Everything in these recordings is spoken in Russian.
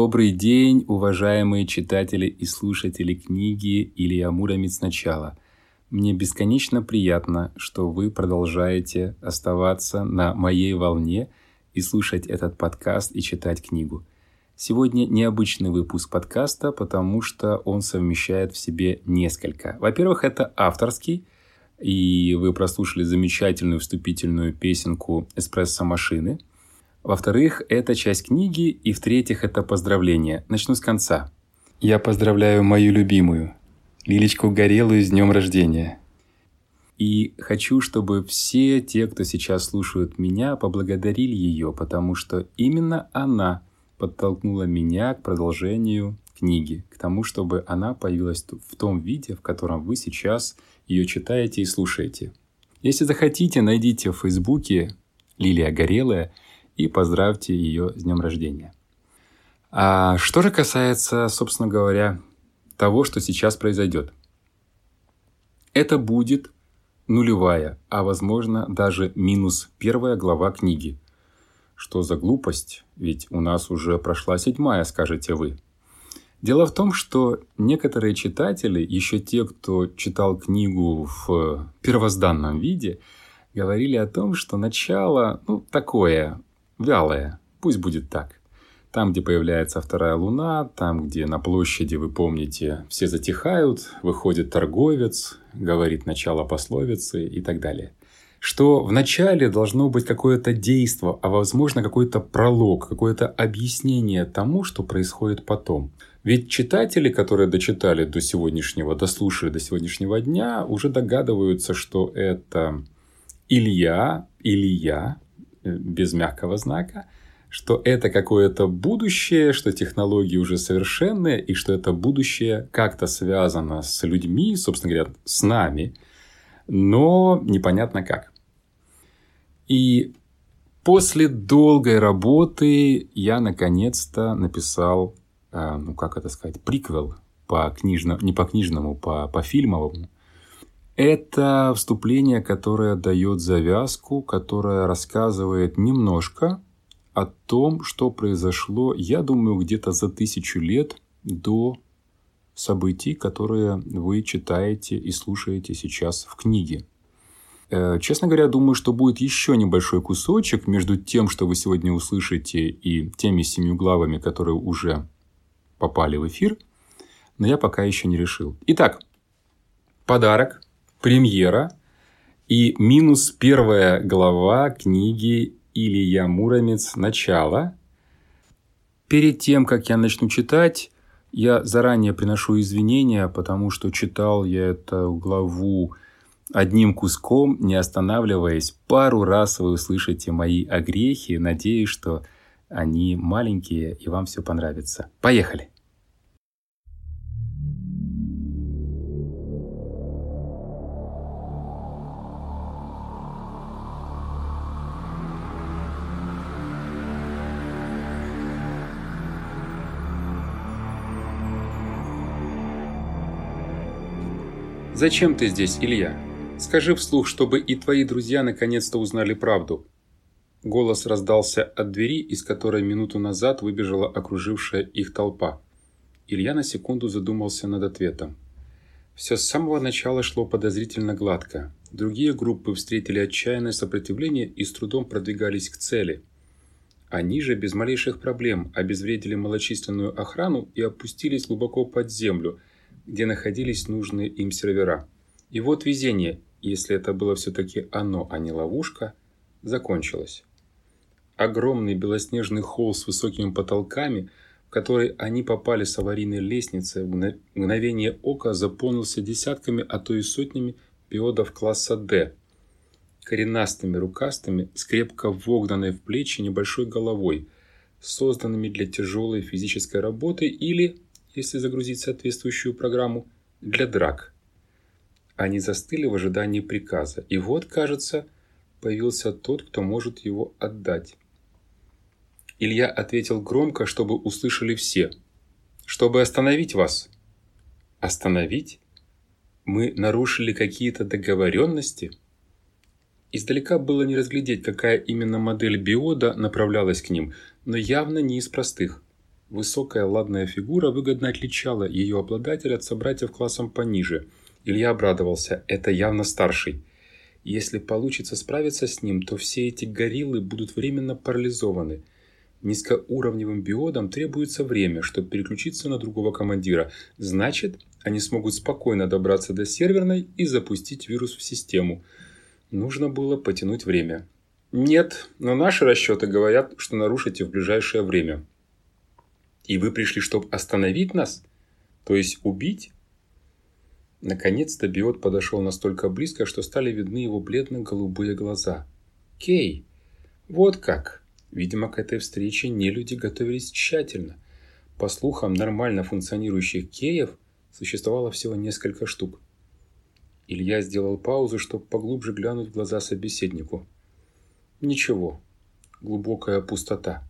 Добрый день, уважаемые читатели и слушатели книги Илья Муромец «Сначала». Мне бесконечно приятно, что вы продолжаете оставаться на моей волне и слушать этот подкаст и читать книгу. Сегодня необычный выпуск подкаста, потому что он совмещает в себе несколько. Во-первых, это авторский, и вы прослушали замечательную вступительную песенку «Эспрессо машины», во-вторых, это часть книги. И в-третьих, это поздравление. Начну с конца. Я поздравляю мою любимую, Лилечку Горелую с днем рождения. И хочу, чтобы все те, кто сейчас слушают меня, поблагодарили ее, потому что именно она подтолкнула меня к продолжению книги, к тому, чтобы она появилась в том виде, в котором вы сейчас ее читаете и слушаете. Если захотите, найдите в Фейсбуке Лилия Горелая – и поздравьте ее с днем рождения. А что же касается, собственно говоря, того, что сейчас произойдет. Это будет нулевая, а возможно даже минус первая глава книги. Что за глупость? Ведь у нас уже прошла седьмая, скажете вы. Дело в том, что некоторые читатели, еще те, кто читал книгу в первозданном виде, говорили о том, что начало, ну, такое, вялая, пусть будет так. Там, где появляется вторая луна, там, где на площади, вы помните, все затихают, выходит торговец, говорит начало пословицы и так далее. Что в начале должно быть какое-то действо, а возможно какой-то пролог, какое-то объяснение тому, что происходит потом. Ведь читатели, которые дочитали до сегодняшнего, дослушали до сегодняшнего дня, уже догадываются, что это Илья, Илья, без мягкого знака, что это какое-то будущее, что технологии уже совершенные, и что это будущее как-то связано с людьми, собственно говоря, с нами, но непонятно как. И после долгой работы я наконец-то написал, э, ну как это сказать, приквел по книжному, не по книжному, по, по фильмовому, это вступление, которое дает завязку, которое рассказывает немножко о том, что произошло, я думаю, где-то за тысячу лет до событий, которые вы читаете и слушаете сейчас в книге. Э, честно говоря, думаю, что будет еще небольшой кусочек между тем, что вы сегодня услышите, и теми семью главами, которые уже попали в эфир, но я пока еще не решил. Итак, подарок премьера и минус первая глава книги Илья Муромец «Начало». Перед тем, как я начну читать, я заранее приношу извинения, потому что читал я эту главу одним куском, не останавливаясь. Пару раз вы услышите мои огрехи. Надеюсь, что они маленькие и вам все понравится. Поехали! «Зачем ты здесь, Илья? Скажи вслух, чтобы и твои друзья наконец-то узнали правду». Голос раздался от двери, из которой минуту назад выбежала окружившая их толпа. Илья на секунду задумался над ответом. Все с самого начала шло подозрительно гладко. Другие группы встретили отчаянное сопротивление и с трудом продвигались к цели. Они же без малейших проблем обезвредили малочисленную охрану и опустились глубоко под землю – где находились нужные им сервера. И вот везение, если это было все-таки оно, а не ловушка, закончилось. Огромный белоснежный холл с высокими потолками, в который они попали с аварийной лестницы, в мгновение ока заполнился десятками, а то и сотнями пиодов класса D, коренастыми рукастыми, с крепко вогнанной в плечи небольшой головой, созданными для тяжелой физической работы или если загрузить соответствующую программу, для драк. Они застыли в ожидании приказа, и вот, кажется, появился тот, кто может его отдать. Илья ответил громко, чтобы услышали все. «Чтобы остановить вас». «Остановить? Мы нарушили какие-то договоренности?» Издалека было не разглядеть, какая именно модель биода направлялась к ним, но явно не из простых. Высокая ладная фигура выгодно отличала ее обладателя от собратьев классом пониже. Илья обрадовался, это явно старший. Если получится справиться с ним, то все эти гориллы будут временно парализованы. Низкоуровневым биодам требуется время, чтобы переключиться на другого командира. Значит, они смогут спокойно добраться до серверной и запустить вирус в систему. Нужно было потянуть время. Нет, но наши расчеты говорят, что нарушите в ближайшее время. И вы пришли, чтобы остановить нас? То есть убить? Наконец-то Биот подошел настолько близко, что стали видны его бледно-голубые глаза. «Кей! Вот как!» Видимо, к этой встрече нелюди готовились тщательно. По слухам, нормально функционирующих кеев существовало всего несколько штук. Илья сделал паузу, чтобы поглубже глянуть в глаза собеседнику. Ничего. Глубокая пустота.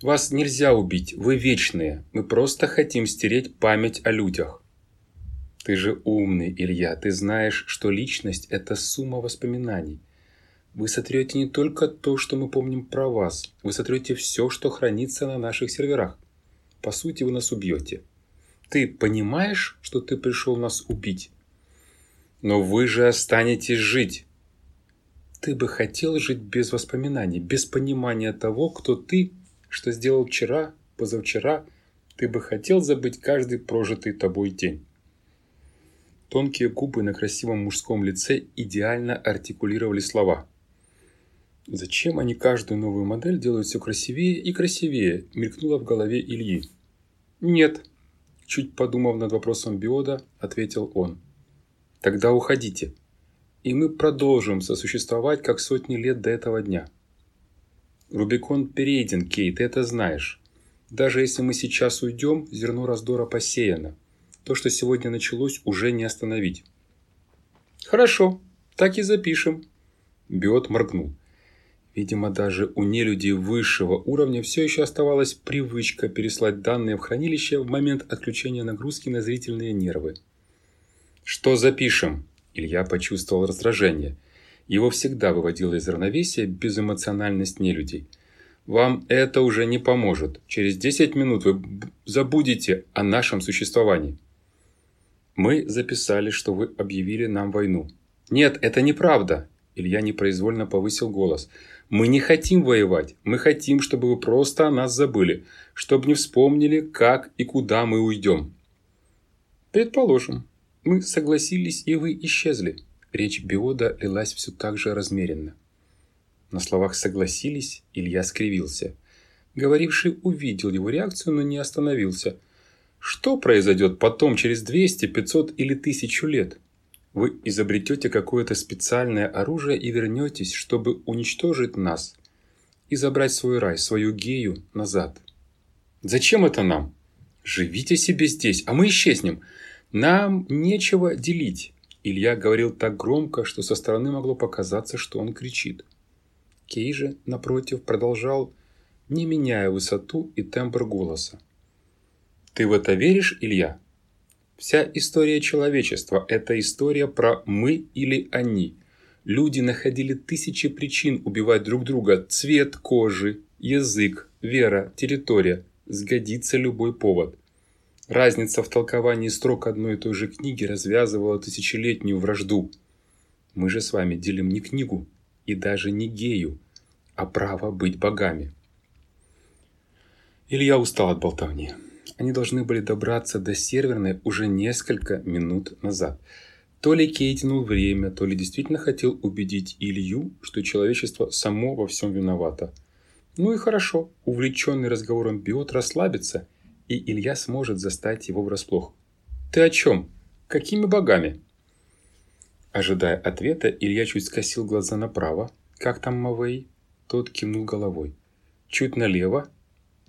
Вас нельзя убить, вы вечные. Мы просто хотим стереть память о людях. Ты же умный, Илья, ты знаешь, что личность – это сумма воспоминаний. Вы сотрете не только то, что мы помним про вас, вы сотрете все, что хранится на наших серверах. По сути, вы нас убьете. Ты понимаешь, что ты пришел нас убить? Но вы же останетесь жить. Ты бы хотел жить без воспоминаний, без понимания того, кто ты, что сделал вчера, позавчера. Ты бы хотел забыть каждый прожитый тобой день. Тонкие губы на красивом мужском лице идеально артикулировали слова. «Зачем они каждую новую модель делают все красивее и красивее?» мелькнуло в голове Ильи. «Нет», – чуть подумав над вопросом Биода, ответил он. «Тогда уходите, и мы продолжим сосуществовать, как сотни лет до этого дня». «Рубикон перейден, Кейт, это знаешь. Даже если мы сейчас уйдем, зерно раздора посеяно. То, что сегодня началось, уже не остановить. Хорошо, так и запишем. Биот моргнул. Видимо, даже у нелюдей высшего уровня все еще оставалась привычка переслать данные в хранилище в момент отключения нагрузки на зрительные нервы. «Что запишем?» Илья почувствовал раздражение. Его всегда выводила из равновесия безэмоциональность нелюдей. «Вам это уже не поможет. Через 10 минут вы забудете о нашем существовании». Мы записали, что вы объявили нам войну. Нет, это неправда. Илья непроизвольно повысил голос. Мы не хотим воевать. Мы хотим, чтобы вы просто о нас забыли. Чтобы не вспомнили, как и куда мы уйдем. Предположим, мы согласились, и вы исчезли. Речь Биода лилась все так же размеренно. На словах «согласились» Илья скривился. Говоривший увидел его реакцию, но не остановился – что произойдет потом, через 200, 500 или 1000 лет? Вы изобретете какое-то специальное оружие и вернетесь, чтобы уничтожить нас и забрать свой рай, свою гею назад. Зачем это нам? Живите себе здесь, а мы исчезнем. Нам нечего делить. Илья говорил так громко, что со стороны могло показаться, что он кричит. Кей же, напротив, продолжал, не меняя высоту и тембр голоса. Ты в это веришь, Илья? Вся история человечества – это история про «мы» или «они». Люди находили тысячи причин убивать друг друга. Цвет кожи, язык, вера, территория. Сгодится любой повод. Разница в толковании строк одной и той же книги развязывала тысячелетнюю вражду. Мы же с вами делим не книгу и даже не гею, а право быть богами. Илья устал от болтовни. Они должны были добраться до серверной уже несколько минут назад. То ли Кей тянул время, то ли действительно хотел убедить Илью, что человечество само во всем виновато. Ну и хорошо, увлеченный разговором Биот расслабится, и Илья сможет застать его врасплох. «Ты о чем? Какими богами?» Ожидая ответа, Илья чуть скосил глаза направо. «Как там Мавей?» Тот кивнул головой. «Чуть налево?»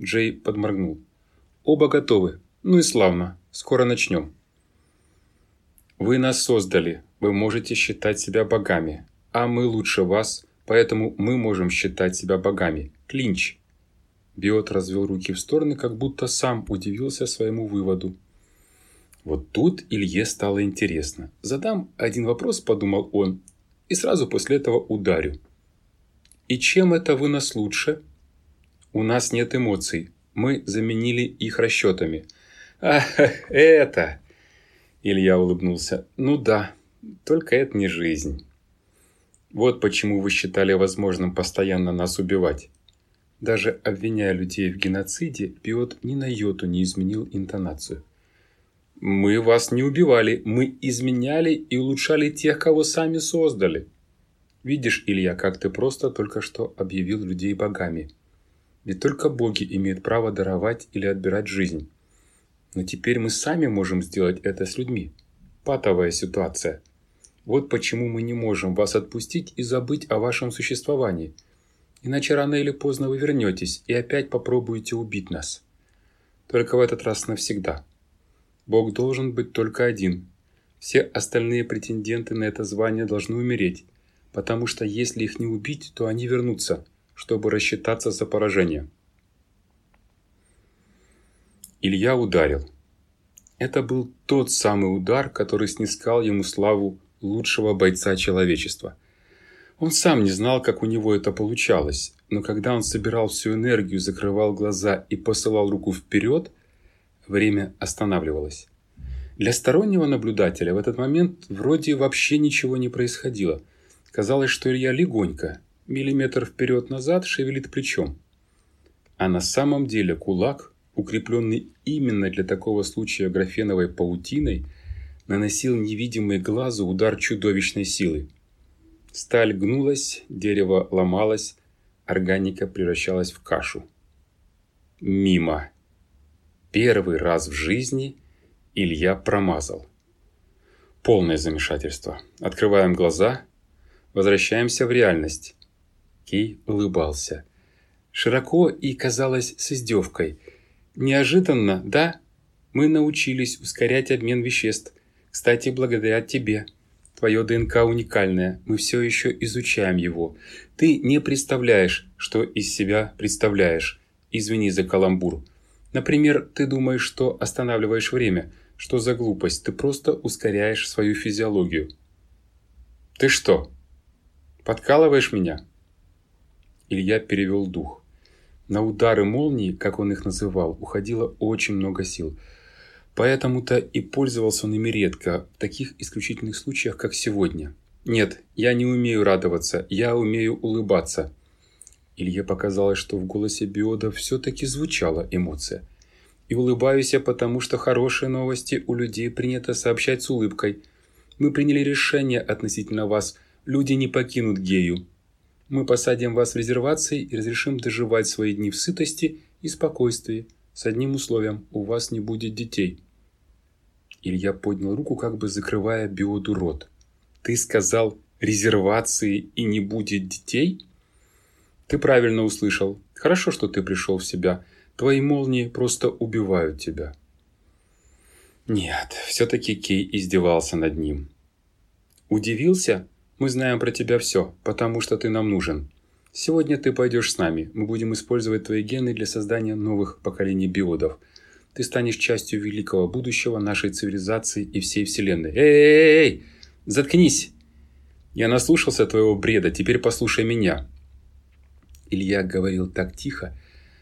Джей подморгнул. Оба готовы. Ну и славно. Скоро начнем. Вы нас создали. Вы можете считать себя богами. А мы лучше вас, поэтому мы можем считать себя богами. Клинч. Биот развел руки в стороны, как будто сам удивился своему выводу. Вот тут Илье стало интересно. Задам один вопрос, подумал он, и сразу после этого ударю. И чем это вы нас лучше? У нас нет эмоций, Мы заменили их расчетами. Ах, это... Илья улыбнулся. Ну да, только это не жизнь. Вот почему вы считали возможным постоянно нас убивать. Даже обвиняя людей в геноциде, Пиот ни на йоту не изменил интонацию. Мы вас не убивали, мы изменяли и улучшали тех, кого сами создали. Видишь, Илья, как ты просто только что объявил людей богами. Ведь только боги имеют право даровать или отбирать жизнь. Но теперь мы сами можем сделать это с людьми. Патовая ситуация. Вот почему мы не можем вас отпустить и забыть о вашем существовании. Иначе рано или поздно вы вернетесь и опять попробуете убить нас. Только в этот раз навсегда. Бог должен быть только один. Все остальные претенденты на это звание должны умереть, потому что если их не убить, то они вернутся, чтобы рассчитаться за поражение. Илья ударил. Это был тот самый удар, который снискал ему славу лучшего бойца человечества. Он сам не знал, как у него это получалось, но когда он собирал всю энергию, закрывал глаза и посылал руку вперед, время останавливалось. Для стороннего наблюдателя в этот момент вроде вообще ничего не происходило. Казалось, что Илья легонько, миллиметр вперед-назад, шевелит плечом. А на самом деле кулак, укрепленный именно для такого случая графеновой паутиной, наносил невидимый глазу удар чудовищной силы. Сталь гнулась, дерево ломалось, органика превращалась в кашу. Мимо. Первый раз в жизни Илья промазал. Полное замешательство. Открываем глаза. Возвращаемся в реальность. Кей улыбался. Широко и, казалось, с издевкой. Неожиданно, да? Мы научились ускорять обмен веществ. Кстати, благодаря тебе. Твое ДНК уникальное. Мы все еще изучаем его. Ты не представляешь, что из себя представляешь. Извини за каламбур. Например, ты думаешь, что останавливаешь время. Что за глупость? Ты просто ускоряешь свою физиологию. Ты что, подкалываешь меня? Илья перевел дух. На удары молнии, как он их называл, уходило очень много сил. Поэтому-то и пользовался он ими редко, в таких исключительных случаях, как сегодня. Нет, я не умею радоваться, я умею улыбаться. Илье показалось, что в голосе Биода все-таки звучала эмоция. И улыбаюсь я потому, что хорошие новости у людей принято сообщать с улыбкой. Мы приняли решение относительно вас. Люди не покинут гею. Мы посадим вас в резервации и разрешим доживать свои дни в сытости и спокойствии. С одним условием – у вас не будет детей. Илья поднял руку, как бы закрывая Биоду рот. Ты сказал резервации и не будет детей? Ты правильно услышал. Хорошо, что ты пришел в себя. Твои молнии просто убивают тебя. Нет, все-таки Кей издевался над ним. Удивился? Мы знаем про тебя все, потому что ты нам нужен. Сегодня ты пойдешь с нами. Мы будем использовать твои гены для создания новых поколений биодов. Ты станешь частью великого будущего нашей цивилизации и всей Вселенной. Эй, заткнись! Я наслушался твоего бреда, теперь послушай меня. Илья говорил так тихо,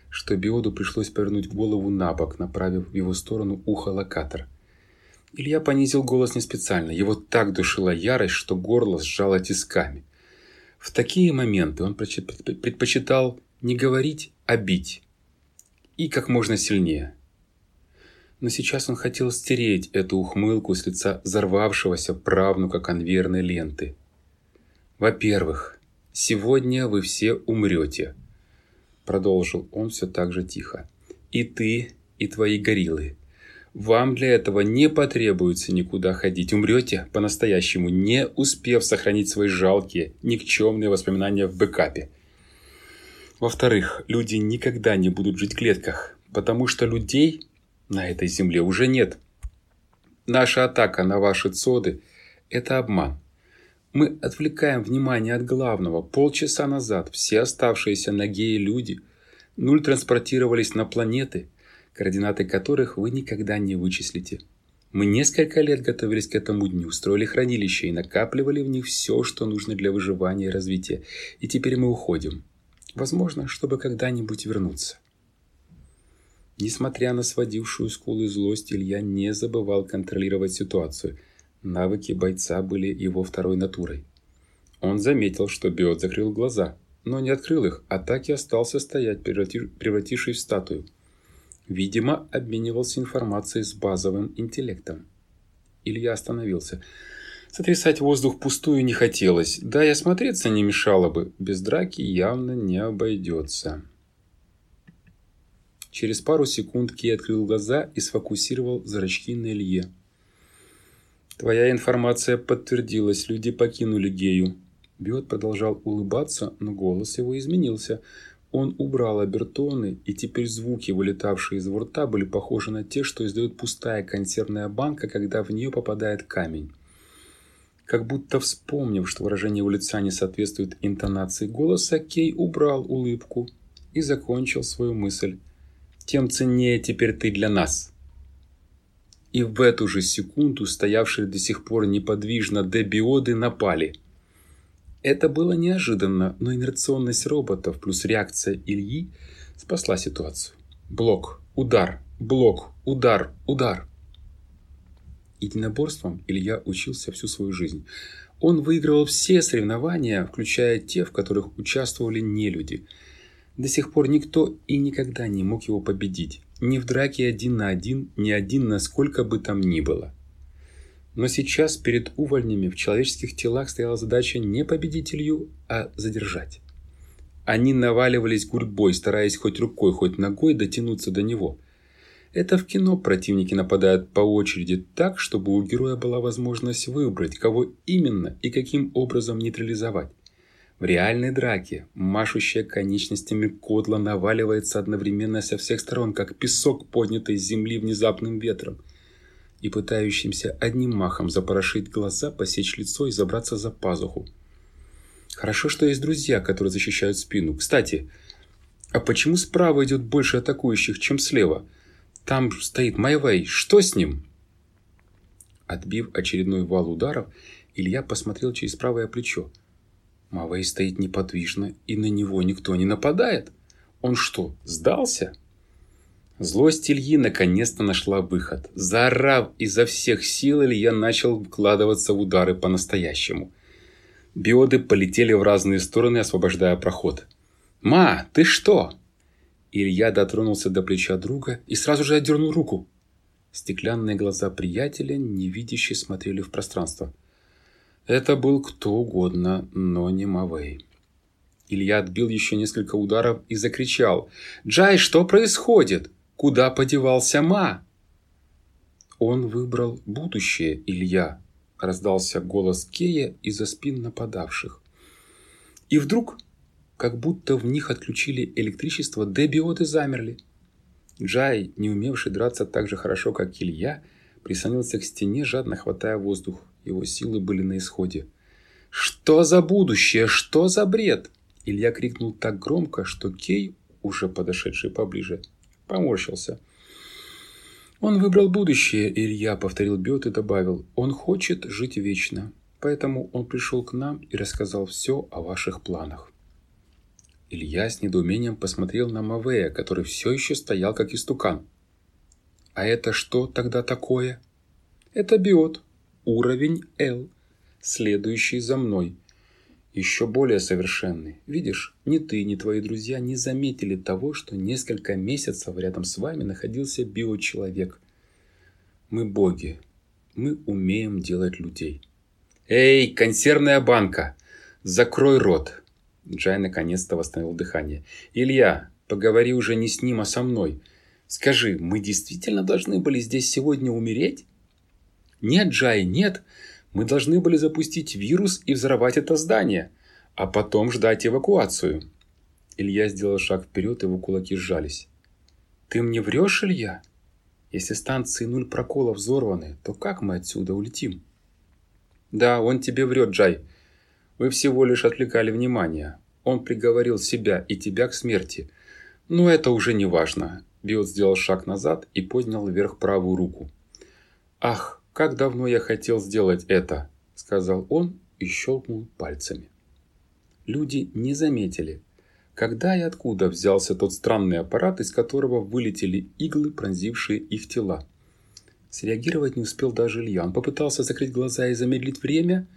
что Биоду пришлось повернуть голову на бок, направив в его сторону ухо локатор. Илья понизил голос не специально, его так душила ярость, что горло сжало тисками. В такие моменты он предпочитал не говорить, а бить. И как можно сильнее. Но сейчас он хотел стереть эту ухмылку с лица взорвавшегося правнука конвейерной ленты. Во-первых, «Сегодня вы все умрете», — продолжил он все так же тихо. «И ты, и твои гориллы. Вам для этого не потребуется никуда ходить. Умрете по-настоящему, не успев сохранить свои жалкие, никчемные воспоминания в бэкапе. Во-вторых, люди никогда не будут жить в клетках, потому что людей на этой земле уже нет. Наша атака на ваши цоды – это обман. Мы отвлекаем внимание от главного. Полчаса назад все оставшиеся на гее люди нуль транспортировались на планеты, координаты которых вы никогда не вычислите. Мы несколько лет готовились к этому дню, строили хранилища и накапливали в них все, что нужно для выживания и развития. И теперь мы уходим. Возможно, чтобы когда-нибудь вернуться. Несмотря на сводившую скулы злость, Илья не забывал контролировать ситуацию. Навыки бойца были его второй натурой. Он заметил, что Биот закрыл глаза, но не открыл их, а так и остался стоять, превратившись в статую. Видимо, обменивался информацией с базовым интеллектом. Илья остановился. Сотрясать воздух пустую не хотелось, да и осмотреться не мешало бы, без драки явно не обойдется. Через пару секунд Кей открыл глаза и сфокусировал зрачки на Илье. «Твоя информация подтвердилась, люди покинули Гею». Биот продолжал улыбаться, но голос его изменился. Он убрал обертоны, и теперь звуки, вылетавшие из его рта, были похожи на те, что издает пустая консервная банка, когда в нее попадает камень. Как будто вспомнив, что выражение его лица не соответствует интонации голоса, Кей убрал улыбку и закончил свою мысль. «Тем ценнее теперь ты для нас». И в эту же секунду стоявшие до сих пор неподвижно дебиоды напали – это было неожиданно, но инерционность роботов плюс реакция Ильи спасла ситуацию. Блок, удар, блок, удар, удар. Единоборством Илья учился всю свою жизнь. Он выигрывал все соревнования, включая те, в которых участвовали нелюди. До сих пор никто и никогда не мог его победить. Ни в драке один на один, ни один на сколько бы там ни было. Но сейчас перед увольнями в человеческих телах стояла задача не победить Илью, а задержать. Они наваливались гурьбой, стараясь хоть рукой, хоть ногой дотянуться до него. Это в кино противники нападают по очереди так, чтобы у героя была возможность выбрать, кого именно и каким образом нейтрализовать. В реальной драке машущая конечностями кодла наваливается одновременно со всех сторон, как песок, поднятый с земли внезапным ветром – и пытающимся одним махом запорошить глаза, посечь лицо и забраться за пазуху. Хорошо, что есть друзья, которые защищают спину. Кстати, а почему справа идет больше атакующих, чем слева? Там стоит Майвей. Что с ним? Отбив очередной вал ударов, Илья посмотрел через правое плечо. Мавей стоит неподвижно, и на него никто не нападает. Он что, сдался? Злость Ильи наконец-то нашла выход. Заорав изо всех сил, Илья начал вкладываться в удары по-настоящему. Биоды полетели в разные стороны, освобождая проход. «Ма, ты что?» Илья дотронулся до плеча друга и сразу же отдернул руку. Стеклянные глаза приятеля невидяще смотрели в пространство. Это был кто угодно, но не Мавей. Илья отбил еще несколько ударов и закричал. «Джай, что происходит?» Куда подевался Ма? Он выбрал будущее, Илья, раздался голос Кея из-за спин нападавших. И вдруг, как будто в них отключили электричество, дебиоты замерли. Джай, не умевший драться так же хорошо, как Илья, прислонился к стене, жадно хватая воздух. Его силы были на исходе. «Что за будущее? Что за бред?» Илья крикнул так громко, что Кей, уже подошедший поближе, Поморщился. Он выбрал будущее, Илья повторил Бет и добавил, он хочет жить вечно. Поэтому он пришел к нам и рассказал все о ваших планах. Илья с недоумением посмотрел на Мавея, который все еще стоял как истукан. «А это что тогда такое?» «Это биот. Уровень Л. Следующий за мной еще более совершенный. Видишь, ни ты, ни твои друзья не заметили того, что несколько месяцев рядом с вами находился биочеловек. Мы боги. Мы умеем делать людей. Эй, консервная банка! Закрой рот! Джай наконец-то восстановил дыхание. Илья, поговори уже не с ним, а со мной. Скажи, мы действительно должны были здесь сегодня умереть? Нет, Джай, нет. Мы должны были запустить вирус и взорвать это здание, а потом ждать эвакуацию. Илья сделал шаг вперед, его кулаки сжались. Ты мне врешь, Илья? Если станции нуль проколов взорваны, то как мы отсюда улетим? Да, он тебе врет, Джай. Вы всего лишь отвлекали внимание. Он приговорил себя и тебя к смерти. Но это уже не важно. Биот сделал шаг назад и поднял вверх правую руку. Ах, «Как давно я хотел сделать это!» – сказал он и щелкнул пальцами. Люди не заметили, когда и откуда взялся тот странный аппарат, из которого вылетели иглы, пронзившие их тела. Среагировать не успел даже Илья. Он попытался закрыть глаза и замедлить время,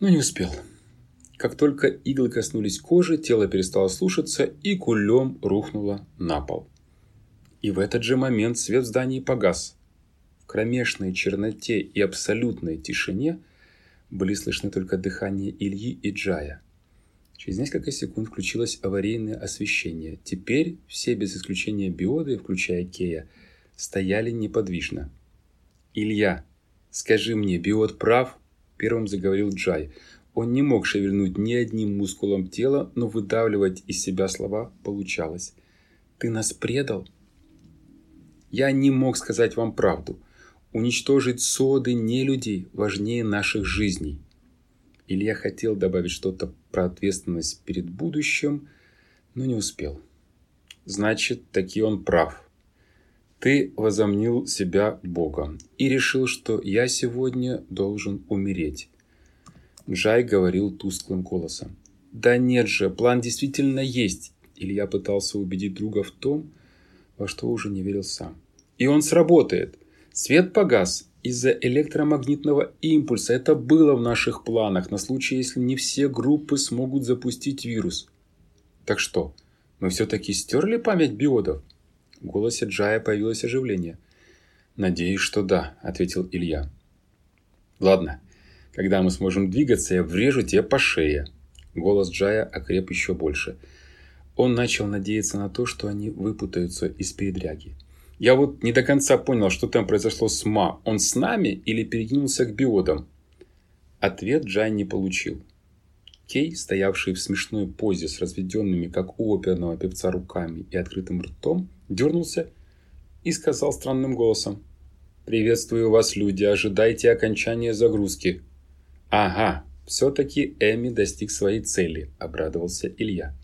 но не успел. Как только иглы коснулись кожи, тело перестало слушаться и кулем рухнуло на пол. И в этот же момент свет в здании погас. Кромешной черноте и абсолютной тишине были слышны только дыхание Ильи и Джая. Через несколько секунд включилось аварийное освещение. Теперь все без исключения биоды, включая Кея, стояли неподвижно. «Илья, скажи мне, биот прав?» – первым заговорил Джай. Он не мог шевельнуть ни одним мускулом тела, но выдавливать из себя слова получалось. «Ты нас предал?» «Я не мог сказать вам правду. Уничтожить соды не людей важнее наших жизней». Илья хотел добавить что-то про ответственность перед будущим, но не успел. «Значит, таки он прав. Ты возомнил себя Богом и решил, что я сегодня должен умереть. Джай говорил тусклым голосом. «Да нет же, план действительно есть!» Илья пытался убедить друга в том, во что уже не верил сам. «И он сработает! Свет погас из-за электромагнитного импульса. Это было в наших планах на случай, если не все группы смогут запустить вирус. Так что, мы все-таки стерли память биодов?» В голосе Джая появилось оживление. «Надеюсь, что да», — ответил Илья. «Ладно, когда мы сможем двигаться, я врежу тебе по шее». Голос Джая окреп еще больше. Он начал надеяться на то, что они выпутаются из передряги. «Я вот не до конца понял, что там произошло с Ма. Он с нами или перекинулся к биодам?» Ответ Джай не получил. Кей, стоявший в смешной позе с разведенными, как у оперного певца, руками и открытым ртом, дернулся и сказал странным голосом. «Приветствую вас, люди, ожидайте окончания загрузки». «Ага, все-таки Эми достиг своей цели», – обрадовался Илья.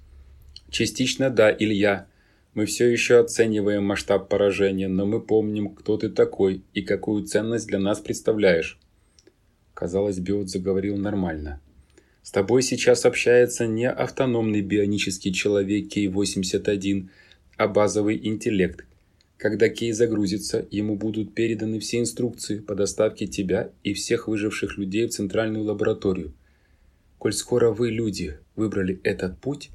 «Частично да, Илья. Мы все еще оцениваем масштаб поражения, но мы помним, кто ты такой и какую ценность для нас представляешь». Казалось, Биот заговорил нормально. «С тобой сейчас общается не автономный бионический человек Кей-81, а базовый интеллект, когда Кей загрузится, ему будут переданы все инструкции по доставке тебя и всех выживших людей в центральную лабораторию. Коль скоро вы, люди, выбрали этот путь,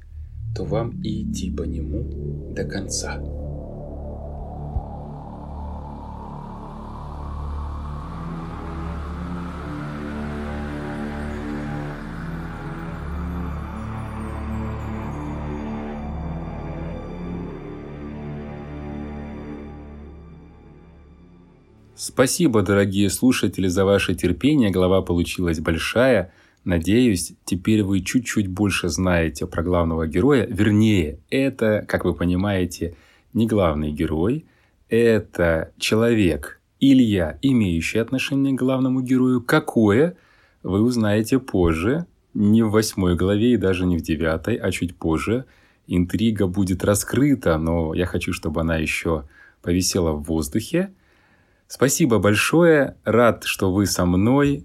то вам и идти по нему до конца. Спасибо, дорогие слушатели, за ваше терпение. Глава получилась большая. Надеюсь, теперь вы чуть-чуть больше знаете про главного героя. Вернее, это, как вы понимаете, не главный герой. Это человек, Илья, имеющий отношение к главному герою. Какое, вы узнаете позже. Не в восьмой главе и даже не в девятой, а чуть позже. Интрига будет раскрыта, но я хочу, чтобы она еще повисела в воздухе. Спасибо большое. Рад, что вы со мной.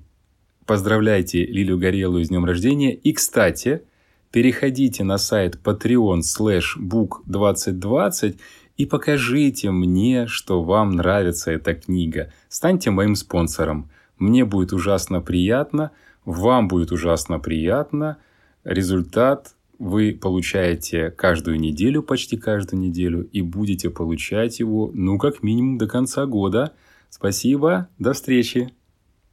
Поздравляйте Лилию Горелую с днем рождения. И, кстати, переходите на сайт patreon slash book 2020 и покажите мне, что вам нравится эта книга. Станьте моим спонсором. Мне будет ужасно приятно, вам будет ужасно приятно. Результат вы получаете каждую неделю, почти каждую неделю, и будете получать его, ну, как минимум до конца года – Спасибо, до встречи.